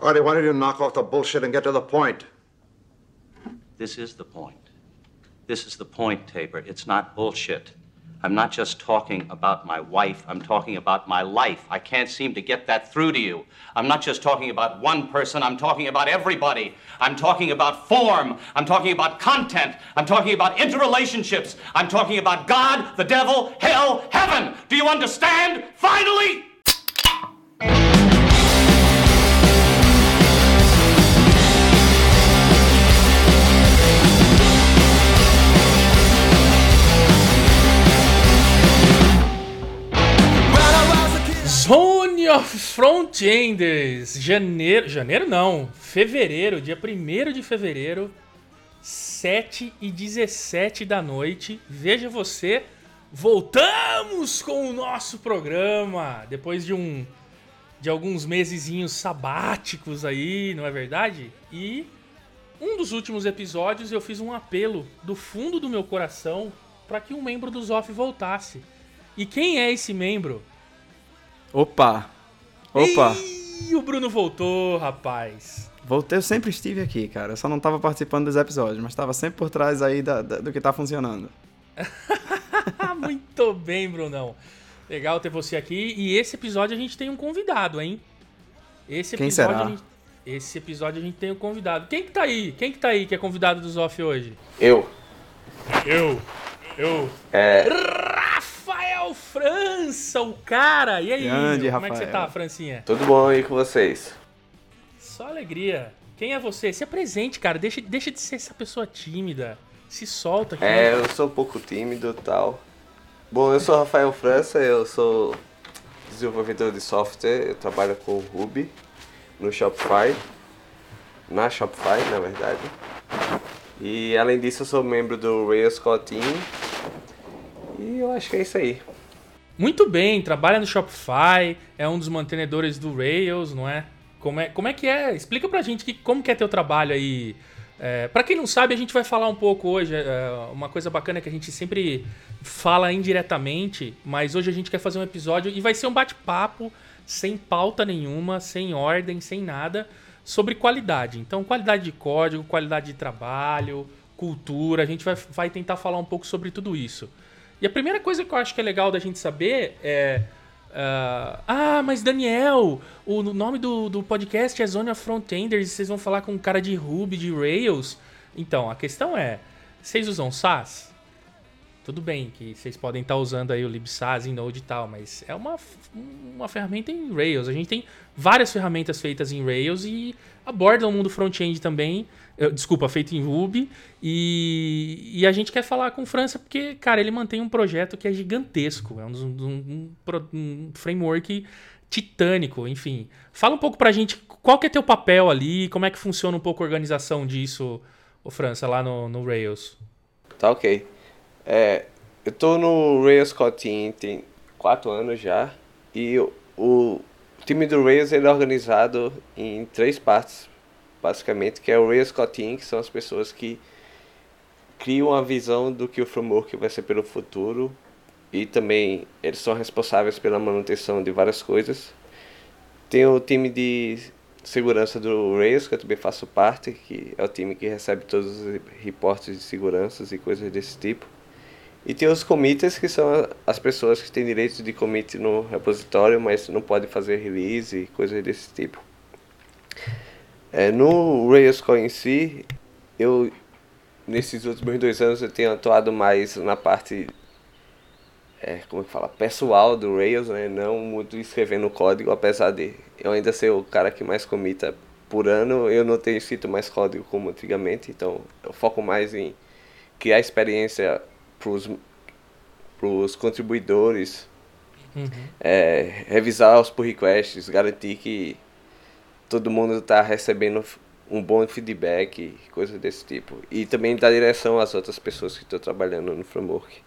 Artie, why don't you knock off the bullshit and get to the point? This is the point. This is the point, Tabor. It's not bullshit. I'm not just talking about my wife, I'm talking about my life. I can't seem to get that through to you. I'm not just talking about one person, I'm talking about everybody. I'm talking about form, I'm talking about content, I'm talking about interrelationships, I'm talking about God, the devil, hell, heaven. Do you understand? Finally! Of Frontenders, janeiro, janeiro não, fevereiro, dia 1 de fevereiro, 7 e 17 da noite. Veja você, voltamos com o nosso programa depois de um de alguns mesezinhos sabáticos aí, não é verdade? E um dos últimos episódios eu fiz um apelo do fundo do meu coração para que um membro do Zoff voltasse. E quem é esse membro? Opa! Opa! Ih, o Bruno voltou, rapaz. Voltei, eu sempre estive aqui, cara. Eu só não tava participando dos episódios, mas tava sempre por trás aí da, da, do que tá funcionando. Muito bem, Brunão. Legal ter você aqui. E esse episódio a gente tem um convidado, hein? Esse Quem episódio será? A gente, esse episódio a gente tem um convidado. Quem que tá aí? Quem que tá aí que é convidado do Zoff hoje? Eu. Eu. Eu. É, Rafael França, o cara. E aí? Grande? Como é que você Rafael. tá, Francinha? tudo bom aí com vocês? Só alegria. Quem é você? Se apresente, cara. Deixa, deixa de ser essa pessoa tímida. Se solta aqui. É, eu sou um pouco tímido e tal. Bom, eu sou Rafael França, eu sou desenvolvedor de software, eu trabalho com Ruby no Shopify, na Shopify, na verdade. E além disso, eu sou membro do Rails Core Team. E eu acho que é isso aí. Muito bem, trabalha no Shopify, é um dos mantenedores do Rails, não é? Como é, como é que é? Explica pra gente que, como que é teu trabalho aí. É, para quem não sabe, a gente vai falar um pouco hoje. é, uma coisa bacana que a gente sempre fala indiretamente, mas hoje a gente quer fazer um episódio e vai ser um bate-papo sem pauta nenhuma, sem ordem, sem nada, sobre qualidade. Então, qualidade de código, qualidade de trabalho, cultura, a gente vai, vai tentar falar um pouco sobre tudo isso. E a primeira coisa que eu acho que é legal da gente saber é. ah, ah, mas Daniel, o nome do, do podcast é Zone of Frontenders e vocês vão falar com um cara de Ruby, de Rails. Então, a questão é: vocês usam SAS? Tudo bem que vocês podem estar usando aí o libsas em Node e tal, mas é uma, uma ferramenta em Rails. A gente tem várias ferramentas feitas em Rails e aborda o mundo front-end também. eh, Desculpa, feito em Ruby. E, e a gente quer falar com o França porque, cara, ele mantém um projeto que é gigantesco. É um, um- um framework titânico, enfim. Fala um pouco pra gente qual que é teu papel ali, como é que funciona um pouco a organização disso, o França, lá no, no Rails. Tá ok. É, eu tô no Rails Team tem 4 anos já. E o, time do Rails ele é organizado em três partes, basicamente, que é o Rails Team, que são as pessoas que criam a visão do que o framework vai ser pelo futuro. E também eles são responsáveis pela manutenção de várias coisas. Tem o time de segurança do Rails, que eu também faço parte, que é o time que recebe todos os reportes de seguranças e coisas desse tipo. E tem os committers, que são as pessoas que têm direito de commit no repositório, mas não podem fazer release e coisas desse tipo. É, no Rails Core em si, eu nesses últimos dois anos eu tenho atuado mais na parte é, como é que fala, pessoal do Rails, né? Não muito escrevendo código, apesar de eu ainda ser o cara que mais comita por ano, eu não tenho escrito mais código como antigamente, então eu foco mais em criar experiência para os contribuidores, é, revisar os pull requests, garantir que todo mundo está recebendo um bom feedback, coisas desse tipo. E também dar direção às outras pessoas que estão trabalhando no framework.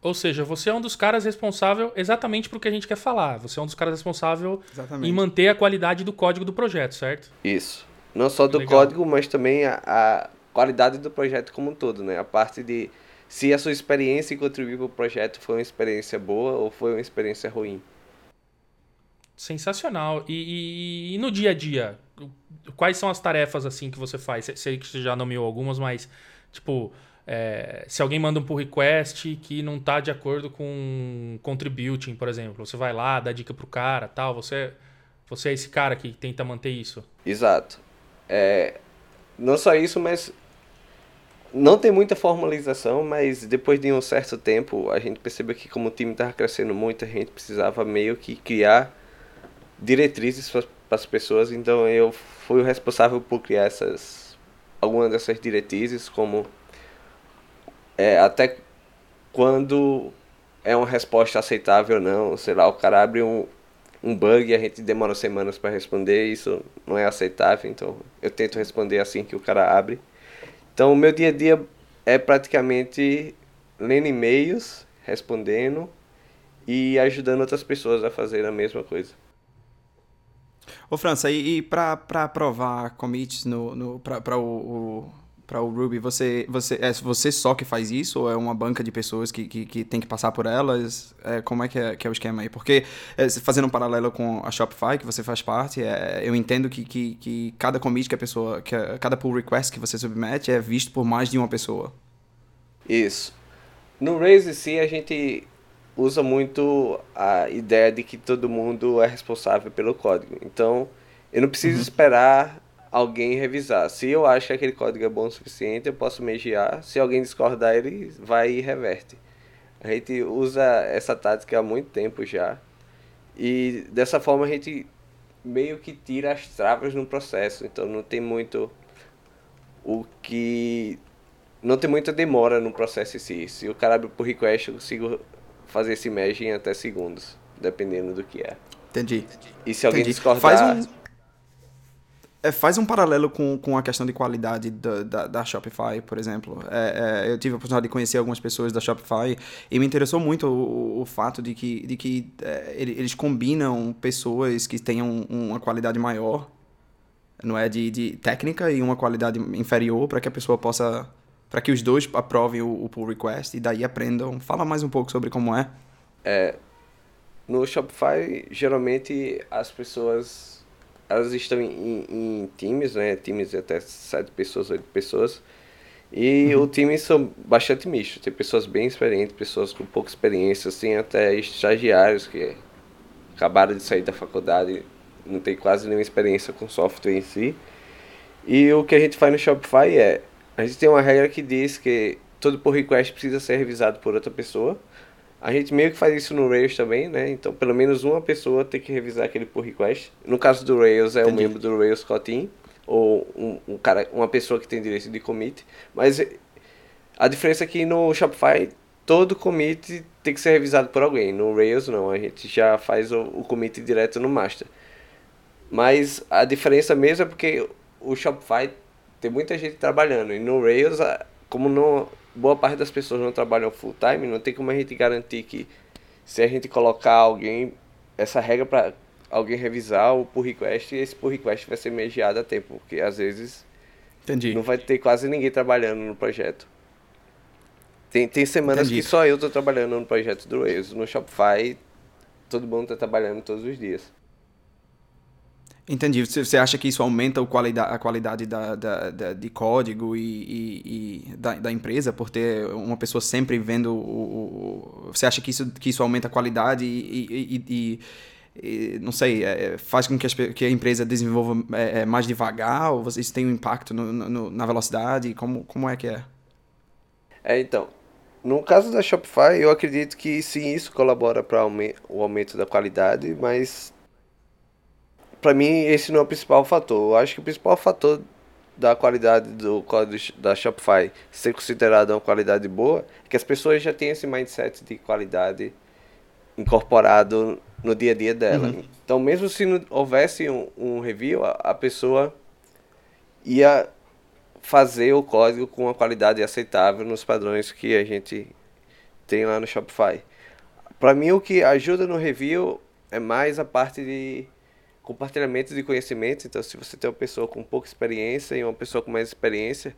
Ou seja, você é um dos caras responsável exatamente pro que a gente quer falar. Você é um dos caras responsável Exatamente. em manter a qualidade do código do projeto, certo? Isso. Não só do Legal. código, mas também a, a qualidade do projeto como um todo, né? A parte de se a sua experiência em contribuir para o projeto foi uma experiência boa ou foi uma experiência ruim. Sensacional. E, e- e no dia a dia, quais são as tarefas assim que você faz? Sei- que você já nomeou algumas, mas tipo, é, se alguém manda um pull request que não tá de acordo com contributing, por exemplo, você vai lá, dá dica pro cara, tal, você você é esse cara que tenta manter isso. Exato. É, não só isso, mas não tem muita formalização, mas depois de um certo tempo a gente percebeu que como o time estava crescendo muito, a gente precisava meio que criar diretrizes para as pessoas, então eu fui o responsável por criar essas algumas dessas diretrizes, como é, até quando é uma resposta aceitável ou não, sei lá, o cara abre um, um bug e a gente demora semanas para responder, isso não é aceitável, então eu tento responder assim que o cara abre. Então o meu dia a dia é praticamente lendo e-mails, respondendo e ajudando outras pessoas a fazer a mesma coisa. Ô, França, e, e pra aprovar commits no, no, pra o, o, pra o Ruby, você, você, é você só que faz isso? Ou é uma banca de pessoas que, que, que tem que passar por elas? É, como é que, é que é o esquema aí? Porque, é, fazendo um paralelo com a Shopify, que você faz parte, é, eu entendo que, que, que cada commit que a pessoa, que a, cada pull request que você submete é visto por mais de uma pessoa. Isso. No Rails em si, a gente usa muito a ideia de que todo mundo é responsável pelo código. Então, eu não preciso esperar alguém revisar. Se eu acho que aquele código é bom o suficiente, eu posso mediar. Se alguém discordar, ele vai e reverte. A gente usa essa tática há muito tempo já. E dessa forma a gente meio que tira as travas no processo. Então não tem muito o que não tem muita demora no processo em si. Se o cara abre por request, eu consigo fazer esse merge em até segundos, dependendo do que é. Entendi. E se alguém Entendi. discordar, Faz um, é, faz um paralelo com, com a questão de qualidade da, da, da Shopify, por exemplo. É, é, eu tive a oportunidade de conhecer algumas pessoas da Shopify e me interessou muito o, o fato de que, de que é, ele- eles combinam pessoas que tenham uma qualidade maior, não é, de, de técnica e uma qualidade inferior para que a pessoa possa, para que os dois aprovem o, o pull request e daí aprendam. Fala mais um pouco sobre como é. no Shopify, geralmente as pessoas elas estão em, em times, né? Times de até sete pessoas, oito pessoas. E o time são bastante misto. Tem pessoas bem experientes, pessoas com pouca experiência, tem até estagiários que acabaram de sair da faculdade, não tem quase nenhuma experiência com software em si. E o que a gente faz no Shopify é, a gente tem uma regra que diz que todo pull request precisa ser revisado por outra pessoa. A gente meio que faz isso no Rails também, né? Então, pelo menos uma pessoa tem que revisar aquele pull request. No caso do Rails, é um Entendi. membro do Rails Team, ou um, um cara, uma pessoa que tem direito de commit. Mas eh, a diferença é que no Shopify, todo commit tem que ser revisado por alguém. No Rails, não. A gente já faz o, o commit direto no master. Mas a diferença mesmo é porque o Shopify tem muita gente trabalhando. E no Rails, como não, boa parte das pessoas não trabalham full time, não tem como a gente garantir que se a gente colocar alguém, essa regra para alguém revisar o pull request, esse pull request vai ser mediado a tempo, porque às vezes Entendi. não vai ter quase ninguém trabalhando no projeto. Tem, tem semanas Entendi. que só eu tô trabalhando no projeto do Rails. No Shopify, todo mundo tá trabalhando todos os dias. Entendi. Você acha que isso aumenta a qualidade da, da, da- de código e, e- e da, empresa por ter uma pessoa sempre vendo o. você acha que isso, que isso aumenta a qualidade e. e- não sei, é, faz com que, as que a empresa desenvolva é, é, mais devagar ou isso tem um impacto no- no- na velocidade? Como, como é que é? É, então, no caso da Shopify, eu acredito que sim, isso colabora para o aumento da qualidade, mas para mim esse não é o principal fator. Eu acho que o principal fator da qualidade do código da Shopify ser considerado uma qualidade boa é que as pessoas já têm esse mindset de qualidade incorporado no dia a dia dela. Então, mesmo se não houvesse um, um review, a, a pessoa ia fazer o código com uma qualidade aceitável nos padrões que a gente tem lá no Shopify. Para mim, o que ajuda no review é mais a parte de compartilhamento de conhecimento. Então, se você tem uma pessoa com pouca experiência e uma pessoa com mais experiência,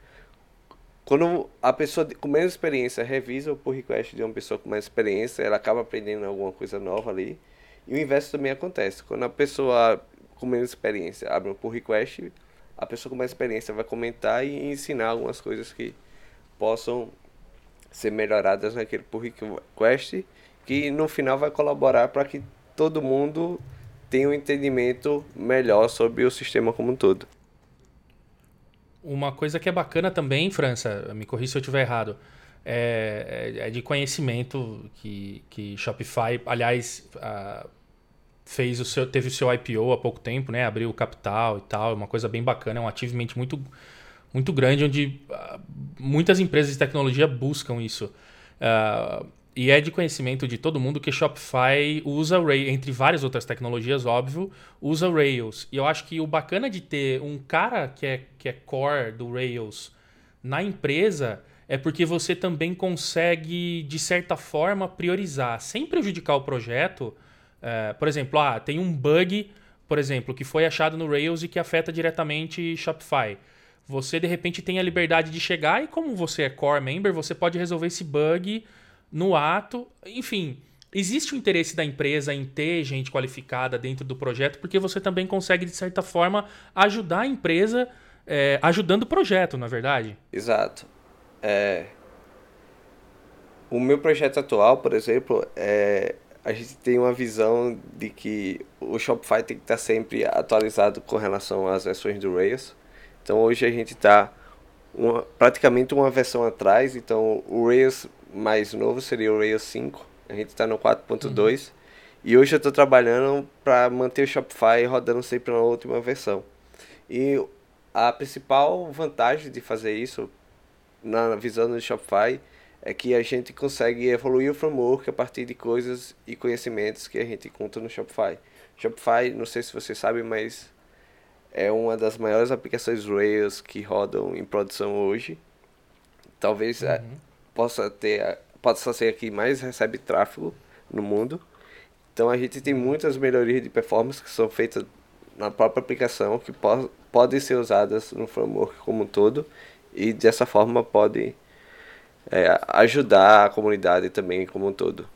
quando a pessoa com menos experiência revisa o pull request de uma pessoa com mais experiência, ela acaba aprendendo alguma coisa nova ali. E o inverso também acontece. Quando a pessoa com menos experiência abre um pull request, a pessoa com mais experiência vai comentar e ensinar algumas coisas que possam ser melhoradas naquele pull request, que no final vai colaborar para que todo mundo tenha um entendimento melhor sobre o sistema como um todo. Uma coisa que é bacana também, França, me corri se eu estiver errado, é, é, de conhecimento que, que Shopify, aliás, fez o seu, teve o seu IPO há pouco tempo, né? Abriu o capital e tal, é uma coisa bem bacana, é um achievement muito, muito grande, onde uh, muitas empresas de tecnologia buscam isso. Uh, e é de conhecimento de todo mundo que Shopify usa Rails, entre várias outras tecnologias, óbvio, usa Rails. E eu acho que o bacana de ter um cara que é, que é core do Rails na empresa é porque você também consegue, de certa forma, priorizar, sem prejudicar o projeto. É, por exemplo, ah, tem um bug, por exemplo, que foi achado no Rails e que afeta diretamente Shopify. Você, de repente, tem a liberdade de chegar e, como você é core member, você pode resolver esse bug no ato. Enfim, existe o interesse da empresa em ter gente qualificada dentro do projeto, porque você também consegue, de certa forma, ajudar a empresa é, ajudando o projeto, na é verdade? Exato. É... O meu projeto atual, por exemplo, é... a gente tem uma visão de que o Shopify tem que estar sempre atualizado com relação às versões do Rails. Então hoje a gente está praticamente uma versão atrás, então o Rails mais novo seria o Rails 5. A gente está no 4.2. Uhum. E hoje eu estou trabalhando para manter o Shopify rodando sempre na última versão. E a principal vantagem de fazer isso, na visão do Shopify, é que a gente consegue evoluir o framework a partir de coisas e conhecimentos que a gente conta no Shopify. Shopify, não sei se você sabe, mas é uma das maiores aplicações Rails que rodam em produção hoje. Talvez é, uhum possa ter possa ser aqui mais recebe tráfego no mundo. Então a gente tem muitas melhorias de performance que são feitas na própria aplicação que po podem ser usadas no framework como um todo e dessa forma pode é, ajudar a comunidade também como um todo.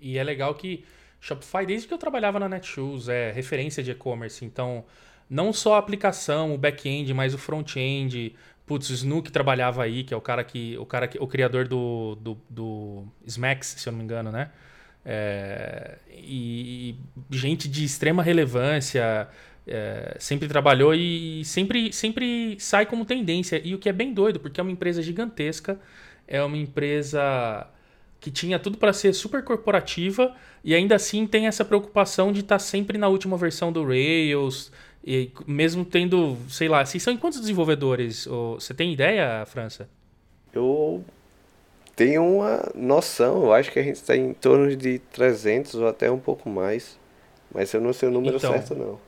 E é legal que Shopify, desde que eu trabalhava na Netshoes, é referência de e-commerce. Então, não só a aplicação, o back-end, mas o front-end, Putz, o Snook trabalhava aí, que é o cara que. O, cara que, o criador do, do, do se eu não me engano, né? É, e, e, gente de extrema relevância é, sempre trabalhou e sempre, sempre sai como tendência. E o que é bem doido, porque é uma empresa gigantesca, é uma empresa que tinha tudo para ser super corporativa e ainda assim tem essa preocupação de estar tá sempre na última versão do Rails, e mesmo tendo, sei lá, vocês são em quantos desenvolvedores? Você tem ideia, França? Eu tenho uma noção, eu acho que a gente está em torno de 300 ou até um pouco mais, mas eu não sei o número então, certo não.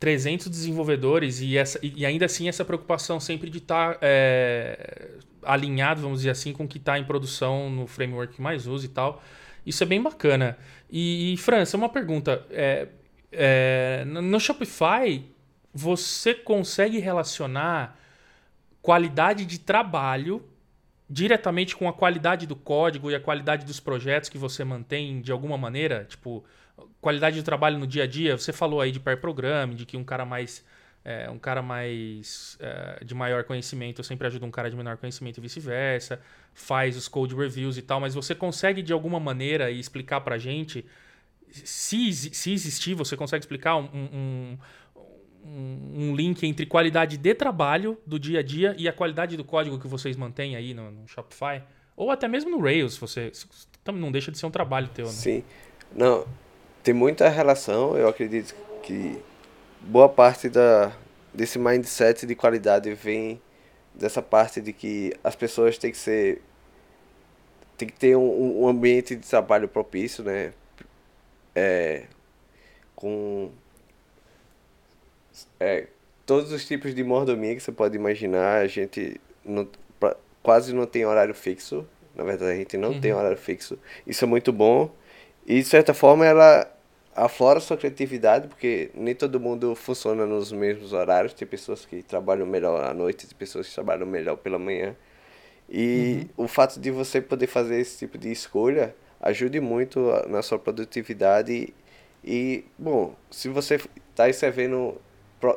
300 desenvolvedores e, essa, e ainda assim essa preocupação sempre de estar tá, é, alinhado, vamos dizer assim, com o que está em produção no framework que mais usa e tal. Isso é bem bacana. E, e França, uma pergunta. É, é, no Shopify, você consegue relacionar qualidade de trabalho diretamente com a qualidade do código e a qualidade dos projetos que você mantém de alguma maneira? Tipo, qualidade de trabalho no dia a dia. Você falou aí de pair programming, de que um cara mais é, um cara mais é, de maior conhecimento sempre ajuda um cara de menor conhecimento e vice-versa, faz os code reviews e tal, mas você consegue de alguma maneira explicar pra gente se, se existir, você consegue explicar um, um, um, um, link entre qualidade de trabalho do dia a dia e a qualidade do código que vocês mantêm aí no, no Shopify? Ou até mesmo no Rails, você não deixa de ser um trabalho teu, né? Sim. Não, tem muita relação, eu acredito que boa parte da, desse mindset de qualidade vem dessa parte de que as pessoas têm que ser tem que ter um, um ambiente de trabalho propício, né? É, com é, todos os tipos de mordomia que você pode imaginar. A gente não, pra, quase não tem horário fixo. Na verdade, a gente não uhum. tem horário fixo. Isso é muito bom. E, de certa forma, ela aflora sua criatividade, porque nem todo mundo funciona nos mesmos horários. Tem pessoas que trabalham melhor à noite, tem pessoas que trabalham melhor pela manhã. E uhum. o fato de você poder fazer esse tipo de escolha ajude muito na sua produtividade e, bom, se você está escrevendo,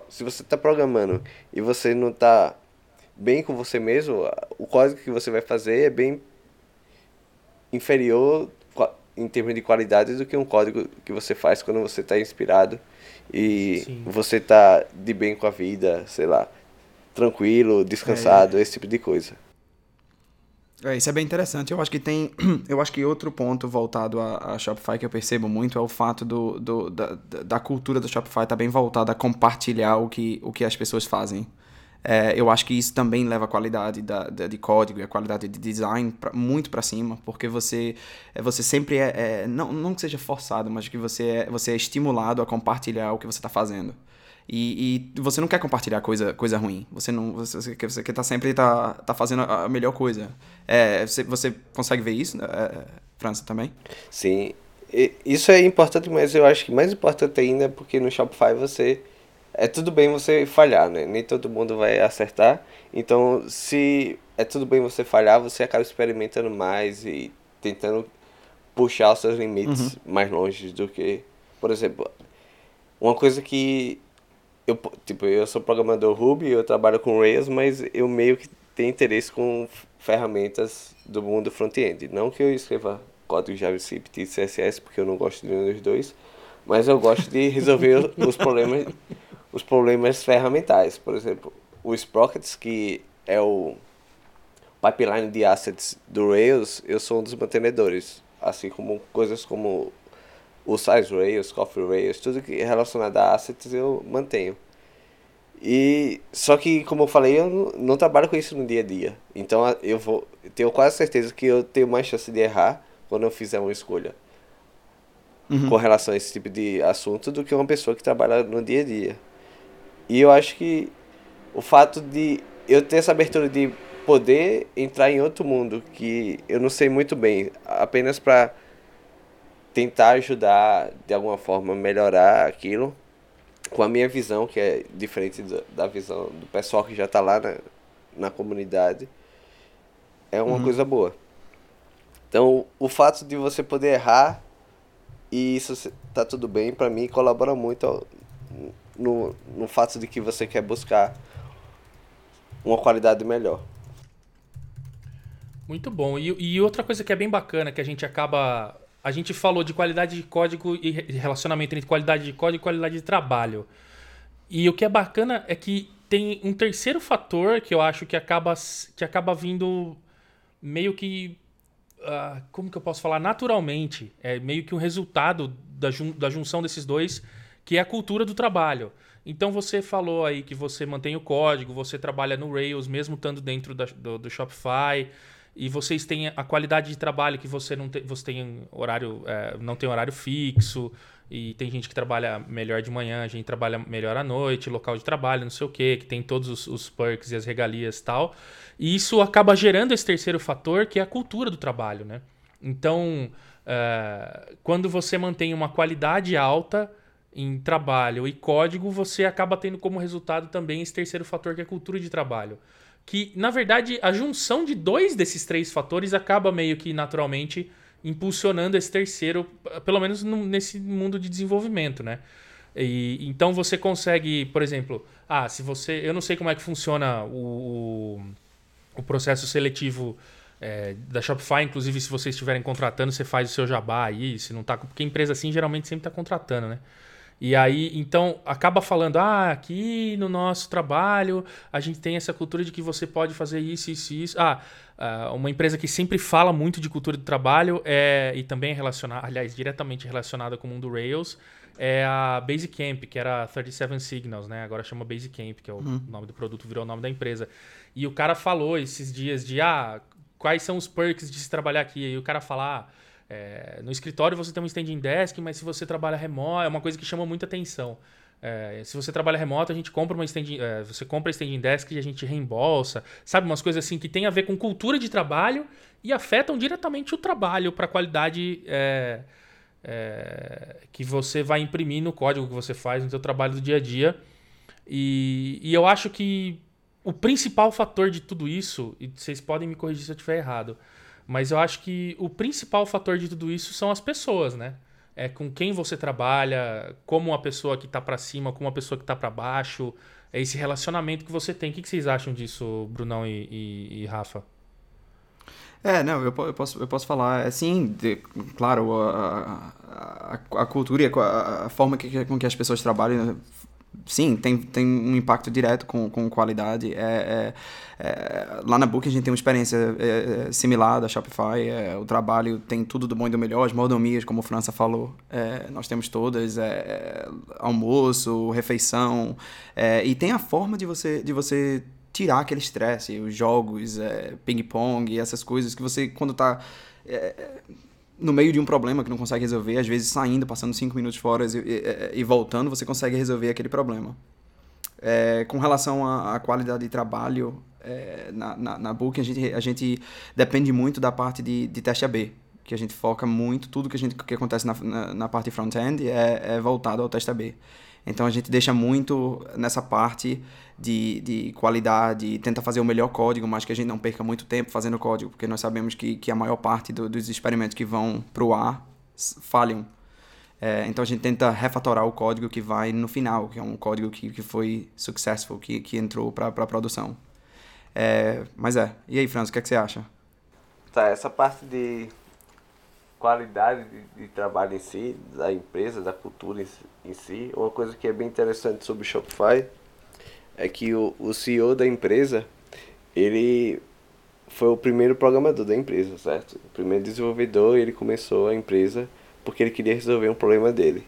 se você está programando e você não está bem com você mesmo, o código que você vai fazer é bem inferior em termos de qualidade do que um código que você faz quando você está inspirado e Sim. você está de bem com a vida, sei lá, tranquilo, descansado, esse tipo de coisa. É, isso é bem interessante. Eu acho que tem. Eu acho que outro ponto voltado a, a Shopify que eu percebo muito é o fato do, do- da, da- cultura do Shopify estar bem voltada a compartilhar o que, o que as pessoas fazem. É, eu acho que isso também leva a qualidade da, da- de código e a qualidade de design pra- muito para cima, porque você, é, você sempre é, é- não, não que seja forçado, mas que você é, você é estimulado a compartilhar o que você está fazendo. E, e você não quer compartilhar coisa, coisa ruim. Você não você, quer, você quer tá sempre tá, tá fazendo a melhor coisa. É, você, você consegue ver isso, é, França, também? Sim, e- isso é importante, mas eu acho que mais importante ainda é porque no Shopify você é tudo bem você falhar, né? Nem todo mundo vai acertar. Então, se é tudo bem você falhar, você acaba experimentando mais e tentando puxar os seus limites mais longe do que, por exemplo, uma coisa que eu, po- tipo, eu sou programador Ruby, eu trabalho com Rails, mas eu meio que tenho interesse com ferramentas do mundo front-end. Não que eu escreva código JavaScript e CSS, porque eu não gosto de nenhum dos dois, mas eu gosto de resolver os problemas, os problemas ferramentais. Por exemplo, o Sprockets, que é o pipeline de assets do Rails, eu sou um dos mantenedores. Assim como coisas como o Size Rails, Coffee Rails, tudo que é relacionado a assets eu mantenho. E só que, como eu falei, eu não, não trabalho com isso no dia a dia. Então eu vou eu tenho quase certeza que eu tenho mais chance de errar quando eu fizer uma escolha com relação a esse tipo de assunto do que uma pessoa que trabalha no dia a dia. E eu acho que o fato de eu ter essa abertura de poder entrar em outro mundo que eu não sei muito bem, apenas para tentar ajudar de alguma forma melhorar aquilo com a minha visão que é diferente da, da visão do pessoal que já está lá na, na comunidade é uma coisa boa então o fato de você poder errar e isso tá tudo bem para mim colabora muito no, no fato de que você quer buscar uma qualidade melhor Muito bom. E, e outra coisa que é bem bacana, que a gente acaba. A gente falou de qualidade de código e re- relacionamento entre qualidade de código e qualidade de trabalho. E o que é bacana é que tem um terceiro fator que eu acho que acaba, que acaba vindo meio que. ah, como que eu posso falar? Naturalmente. É meio que um resultado da, jun- da junção desses dois, que é a cultura do trabalho. Então você falou aí que você mantém o código, você trabalha no Rails, mesmo estando dentro da- do, do Shopify, e vocês têm a qualidade de trabalho que você não tem, você tem horário, é, não tem horário fixo, e tem gente que trabalha melhor de manhã, a gente trabalha melhor à noite, local de trabalho, não sei o quê, que tem todos os, os perks e as regalias e tal. E isso acaba gerando esse terceiro fator, que é a cultura do trabalho, né? Então, é, quando você mantém uma qualidade alta em trabalho e código, você acaba tendo como resultado também esse terceiro fator, que é a cultura de trabalho. Que, na verdade, a junção de dois desses três fatores acaba meio que naturalmente impulsionando esse terceiro, pelo menos no- nesse mundo de desenvolvimento, né? E, então você consegue, por exemplo, ah, se você. Eu não sei como é que funciona o, o, o processo seletivo é, da Shopify, inclusive se vocês estiverem contratando, você faz o seu jabá aí, se não tá. Porque empresa assim geralmente sempre está contratando, né? E aí, então, acaba falando, ah, aqui no nosso trabalho a gente tem essa cultura de que você pode fazer isso, isso isso. Ah, ah, uma empresa que sempre fala muito de cultura de trabalho é, e também é relacionada, aliás, diretamente relacionada com o mundo Rails, é a Basecamp, que era 37 Signals, né? Agora chama Basecamp, que é o nome do produto, virou o nome da empresa. E o cara falou esses dias de, ah, quais são os perks de se trabalhar aqui? E o cara fala, ah, é, no escritório você tem um standing desk, mas se você trabalha remoto, é uma coisa que chama muita atenção. É, se você trabalha remoto, a gente compra uma standing, é, você compra standing desk e a gente reembolsa, sabe umas coisas assim que tem a ver com cultura de trabalho e afetam diretamente o trabalho para a qualidade é, é, que você vai imprimir no código que você faz no seu trabalho do dia a dia. E, e eu acho que o principal fator de tudo isso, e vocês podem me corrigir se eu estiver errado, Mas eu acho que o principal fator de tudo isso são as pessoas, né? É com quem você trabalha, como uma pessoa que tá para cima, como uma pessoa que tá para baixo. É esse relacionamento que você tem. O que vocês acham disso, Brunão e, e, e Rafa? É, não, eu, eu, posso, eu posso falar, assim, de, claro, a, a, a, cultura e a, a forma que, com que as pessoas trabalham sim, tem, tem um impacto direto com, com qualidade. É, é, é, lá na Book a gente tem uma experiência é, é, similar da Shopify. É, o trabalho tem tudo do bom e do melhor, as mordomias, como o França falou, nós temos todas. almoço, refeição. e tem a forma de você, de você tirar aquele estresse, os jogos, ping-pong, essas coisas que você, quando está no meio de um problema que não consegue resolver, às vezes saindo, passando cinco minutos fora e, e, e voltando, você consegue resolver aquele problema. É, com relação à, qualidade de trabalho, é, na, na, na Book a gente, a gente depende muito da parte de, de teste AB, que a gente foca muito, tudo que, a gente, que acontece na, na, na parte front-end é, é voltado ao teste AB. Então a gente deixa muito nessa parte de, de qualidade, tenta fazer o melhor código, mas que a gente não perca muito tempo fazendo código, porque nós sabemos que, que a maior parte do, dos experimentos que vão para o ar falham. É, então a gente tenta refatorar o código que vai no final, que é um código que, que foi successful, que, que entrou para a produção. É, mas é. E aí, Franz, o que, é que você acha? Tá, essa parte de qualidade de, de, trabalho em si, da empresa, da cultura em, em, si. Uma coisa que é bem interessante sobre o Shopify é que o, o CEO da empresa, ele foi o primeiro programador da empresa, certo? O primeiro desenvolvedor, ele começou a empresa porque ele queria resolver um problema dele.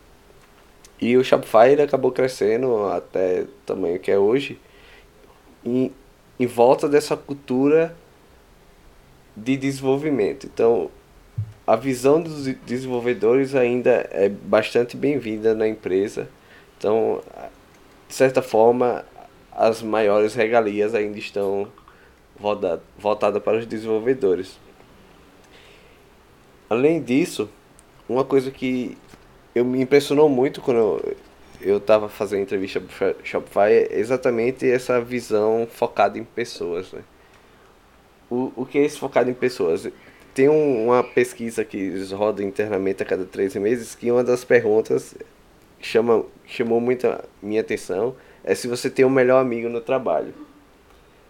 E o Shopify ele acabou crescendo até o tamanho que é hoje, em, em volta dessa cultura de desenvolvimento. Então, a visão dos desenvolvedores ainda é bastante bem-vinda na empresa. Então, de certa forma, as maiores regalias ainda estão voltadas para os desenvolvedores. Além disso, uma coisa que eu me impressionou muito quando eu estava fazendo entrevista para Shopify é exatamente essa visão focada em pessoas. Né? O, o que é esse focado em pessoas? Tem um, uma pesquisa que roda internamente a cada três meses que uma das perguntas chama, chamou muito a minha atenção é se você tem um melhor amigo no trabalho.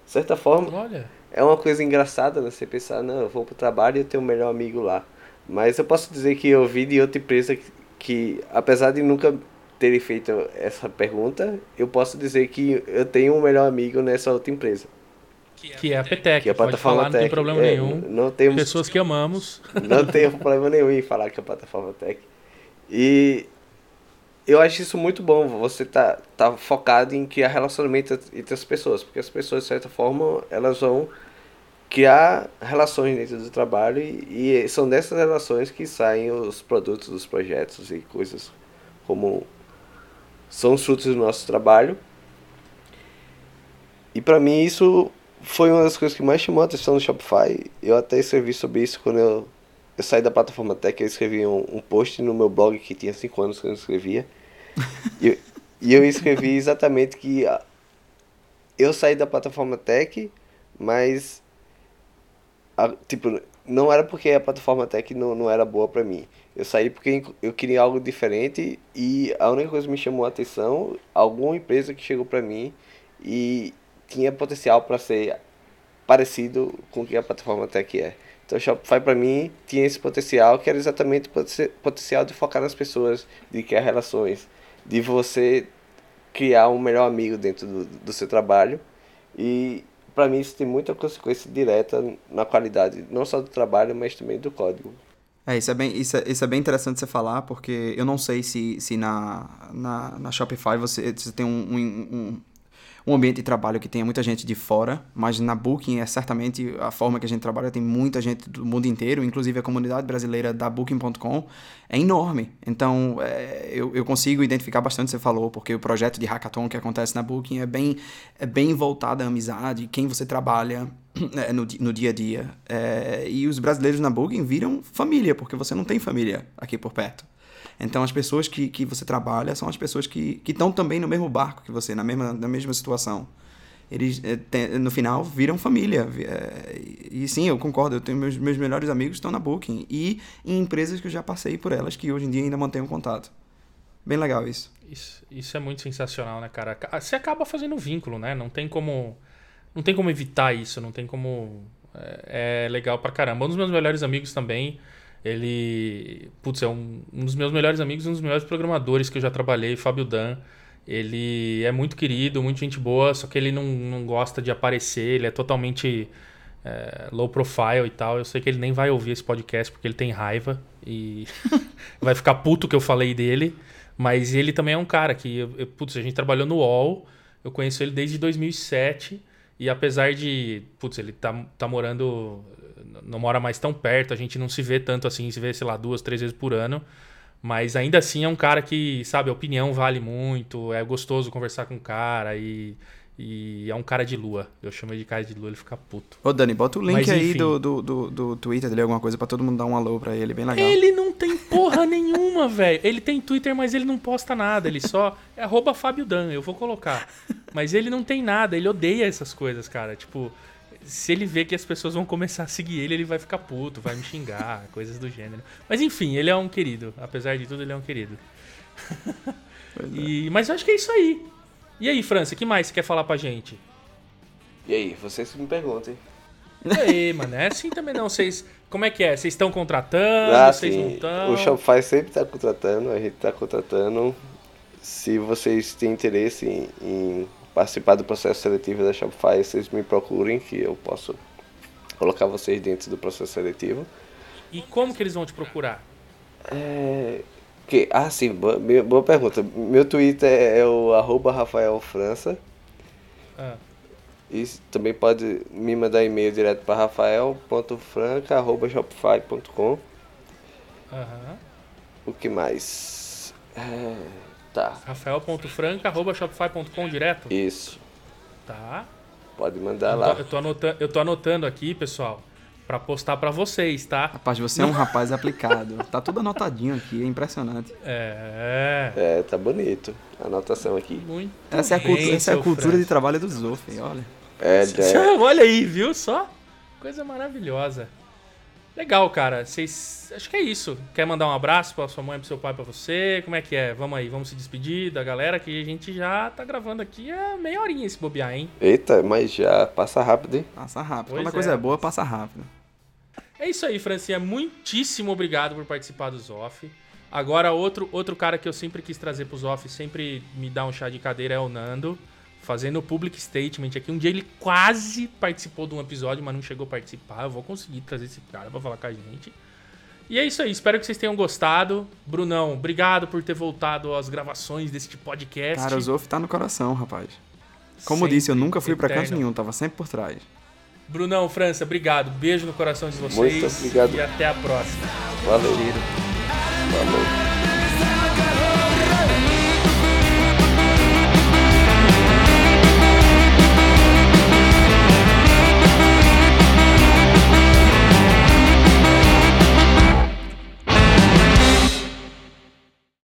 De certa forma, Olha. é uma coisa engraçada né? você pensar, não, eu vou pro trabalho e eu tenho um melhor amigo lá. Mas eu posso dizer que eu vi de outra empresa que, que apesar de nunca terem feito essa pergunta, eu posso dizer que eu tenho um melhor amigo nessa outra empresa. Que é a PTEC. Que é a pode falar, não tem problema é, nenhum. Não temos, Pessoas que amamos. Não tem problema nenhum em falar que é a plataforma Tech. E eu acho isso muito bom. Você tá, tá focado em criar relacionamento entre as pessoas. Porque as pessoas, de certa forma, elas vão criar relações dentro do trabalho e, e são dessas relações que saem os produtos, os projetos e coisas como são os frutos do nosso trabalho. E para mim isso foi uma das coisas que mais chamou a atenção no Shopify. Eu até escrevi sobre isso quando eu, eu saí da plataforma Tech. Eu escrevi um, um post no meu blog que tinha 5 anos que eu não escrevia. e, e eu escrevi exatamente que eu saí da plataforma Tech, mas a, tipo, não era porque a plataforma Tech não, não era boa para mim. Eu saí porque eu queria algo diferente e a única coisa que me chamou a atenção, alguma empresa que chegou para mim e tinha potencial para ser parecido com o que a plataforma Tech é. Então, o Shopify para mim tinha esse potencial que era exatamente o potencial de focar nas pessoas, de criar relações, de você criar um melhor amigo dentro do, do seu trabalho. E para mim isso tem muita consequência direta na qualidade, não só do trabalho, mas também do código. É, isso é bem, isso é, isso é bem interessante você falar, porque eu não sei se, se na, na, na Shopify você, você tem um, um um ambiente de trabalho que tenha muita gente de fora, mas na Booking é certamente a forma que a gente trabalha, tem muita gente do mundo inteiro, inclusive a comunidade brasileira da Booking.com é enorme. Então é, eu, eu consigo identificar bastante, você falou, porque o projeto de hackathon que acontece na Booking é bem, é bem voltado à amizade, quem você trabalha é, no, no dia a dia. É, e os brasileiros na Booking viram família, porque você não tem família aqui por perto. Então, as pessoas que, que você trabalha são as pessoas que estão também no mesmo barco que você, na mesma, na mesma situação. eles tem- no final viram família. É, e sim, eu concordo. Eu tenho meus, meus melhores amigos estão na Booking e em empresas que eu já passei por elas que hoje em dia ainda mantenho contato. Bem legal isso. Isso, isso é muito sensacional, né, cara? Ca- Você acaba fazendo vínculo, né? Não tem como. Não tem como evitar isso, não tem como. É, é legal pra caramba. Um dos meus melhores amigos também, ele. Putz, é um, um dos meus melhores amigos e um dos melhores programadores que eu já trabalhei, Fábio Dan. Ele é muito querido, muito gente boa, só que ele não, não gosta de aparecer, ele é totalmente é, low profile e tal. Eu sei que ele nem vai ouvir esse podcast porque ele tem raiva e vai ficar puto que eu falei dele. Mas ele também é um cara que, eu, eu- putz, a gente trabalhou no UOL, eu conheço ele desde 2007. E apesar de, putz, ele tá, tá morando, não mora mais tão perto, a gente não se vê tanto assim, se vê, sei lá, duas, três vezes por ano. Mas ainda assim é um cara que, sabe, a opinião vale muito, é gostoso conversar com o cara e, e é um cara de lua. Eu chamo ele de cara de lua, ele fica puto. Ô, Dani, bota o link Mas, aí do, do, do, do Twitter dele, alguma coisa, pra todo mundo dar um alô pra ele. Bem legal. Ele não tem porra nenhuma, velho. Ele tem Twitter, mas ele não posta nada. Ele só é arroba Fábio Dan, eu vou colocar. Mas ele não tem nada, ele odeia essas coisas, cara. Tipo, se ele vê que as pessoas vão começar a seguir ele, ele vai ficar puto, vai me xingar, coisas do gênero. Mas enfim, ele é um querido. Apesar de tudo, ele é um querido. E, mas eu acho que é isso aí. E aí, França, o que mais você quer falar pra gente? E aí, vocês que me perguntem. E aí, mano, é assim também não. Vocês. Como é que é? Vocês estão contratando? Ah, vocês não sim. estão? O Shopify sempre está contratando, a gente está contratando. Se vocês têm interesse em, em participar do processo seletivo da Shopify, vocês me procurem que eu posso colocar vocês dentro do processo seletivo. E como que eles vão te procurar? É, que, ah, sim, boa, boa pergunta. Meu Twitter é o arroba Rafael França. Ah. E também pode me mandar e-mail direto para rafael.franca.shopify.com. Aham. O que mais? É, tá, Rafael.franca.shopify.com direto? isso. Tá. Pode mandar Eu lá. tô, eu, tô anotando, eu tô anotando aqui, pessoal, pra postar pra vocês, tá? Rapaz, você é um rapaz aplicado. Tá tudo anotadinho aqui, é impressionante. É. É, tá bonito. A anotação aqui. Muito Essa é a, bem, cultu- essa é a cultura de trabalho do Zof, olha. É, é, Olha aí, viu só? Coisa maravilhosa. Legal, cara. Vocês. Acho que é isso. Quer mandar um abraço pra sua mãe, pro seu pai, pra você? Como é que é? Vamos aí, vamos se despedir da galera que a gente já tá gravando aqui há meia horinha esse bobear, hein? Eita, mas já passa rápido, hein? Passa rápido. Pois Quando a é. coisa é boa, passa rápido. É isso aí, Francinha. Muitíssimo obrigado por participar do Zoff. Agora, outro, outro cara que eu sempre quis trazer pro Zoff, sempre me dá um chá de cadeira, é o Nando. Fazendo o public statement aqui. Um dia ele quase participou de um episódio, mas não chegou a participar. Eu vou conseguir trazer esse cara pra falar com a gente. E é isso aí. Espero que vocês tenham gostado. Brunão, obrigado por ter voltado às gravações deste podcast. Cara, o Zof tá no coração, rapaz. Como Sempre disse, eu nunca fui pra canto nenhum, tava sempre por trás. Brunão, França, obrigado. Beijo no coração de vocês. Muito obrigado. E até a próxima. Valeu. Falou.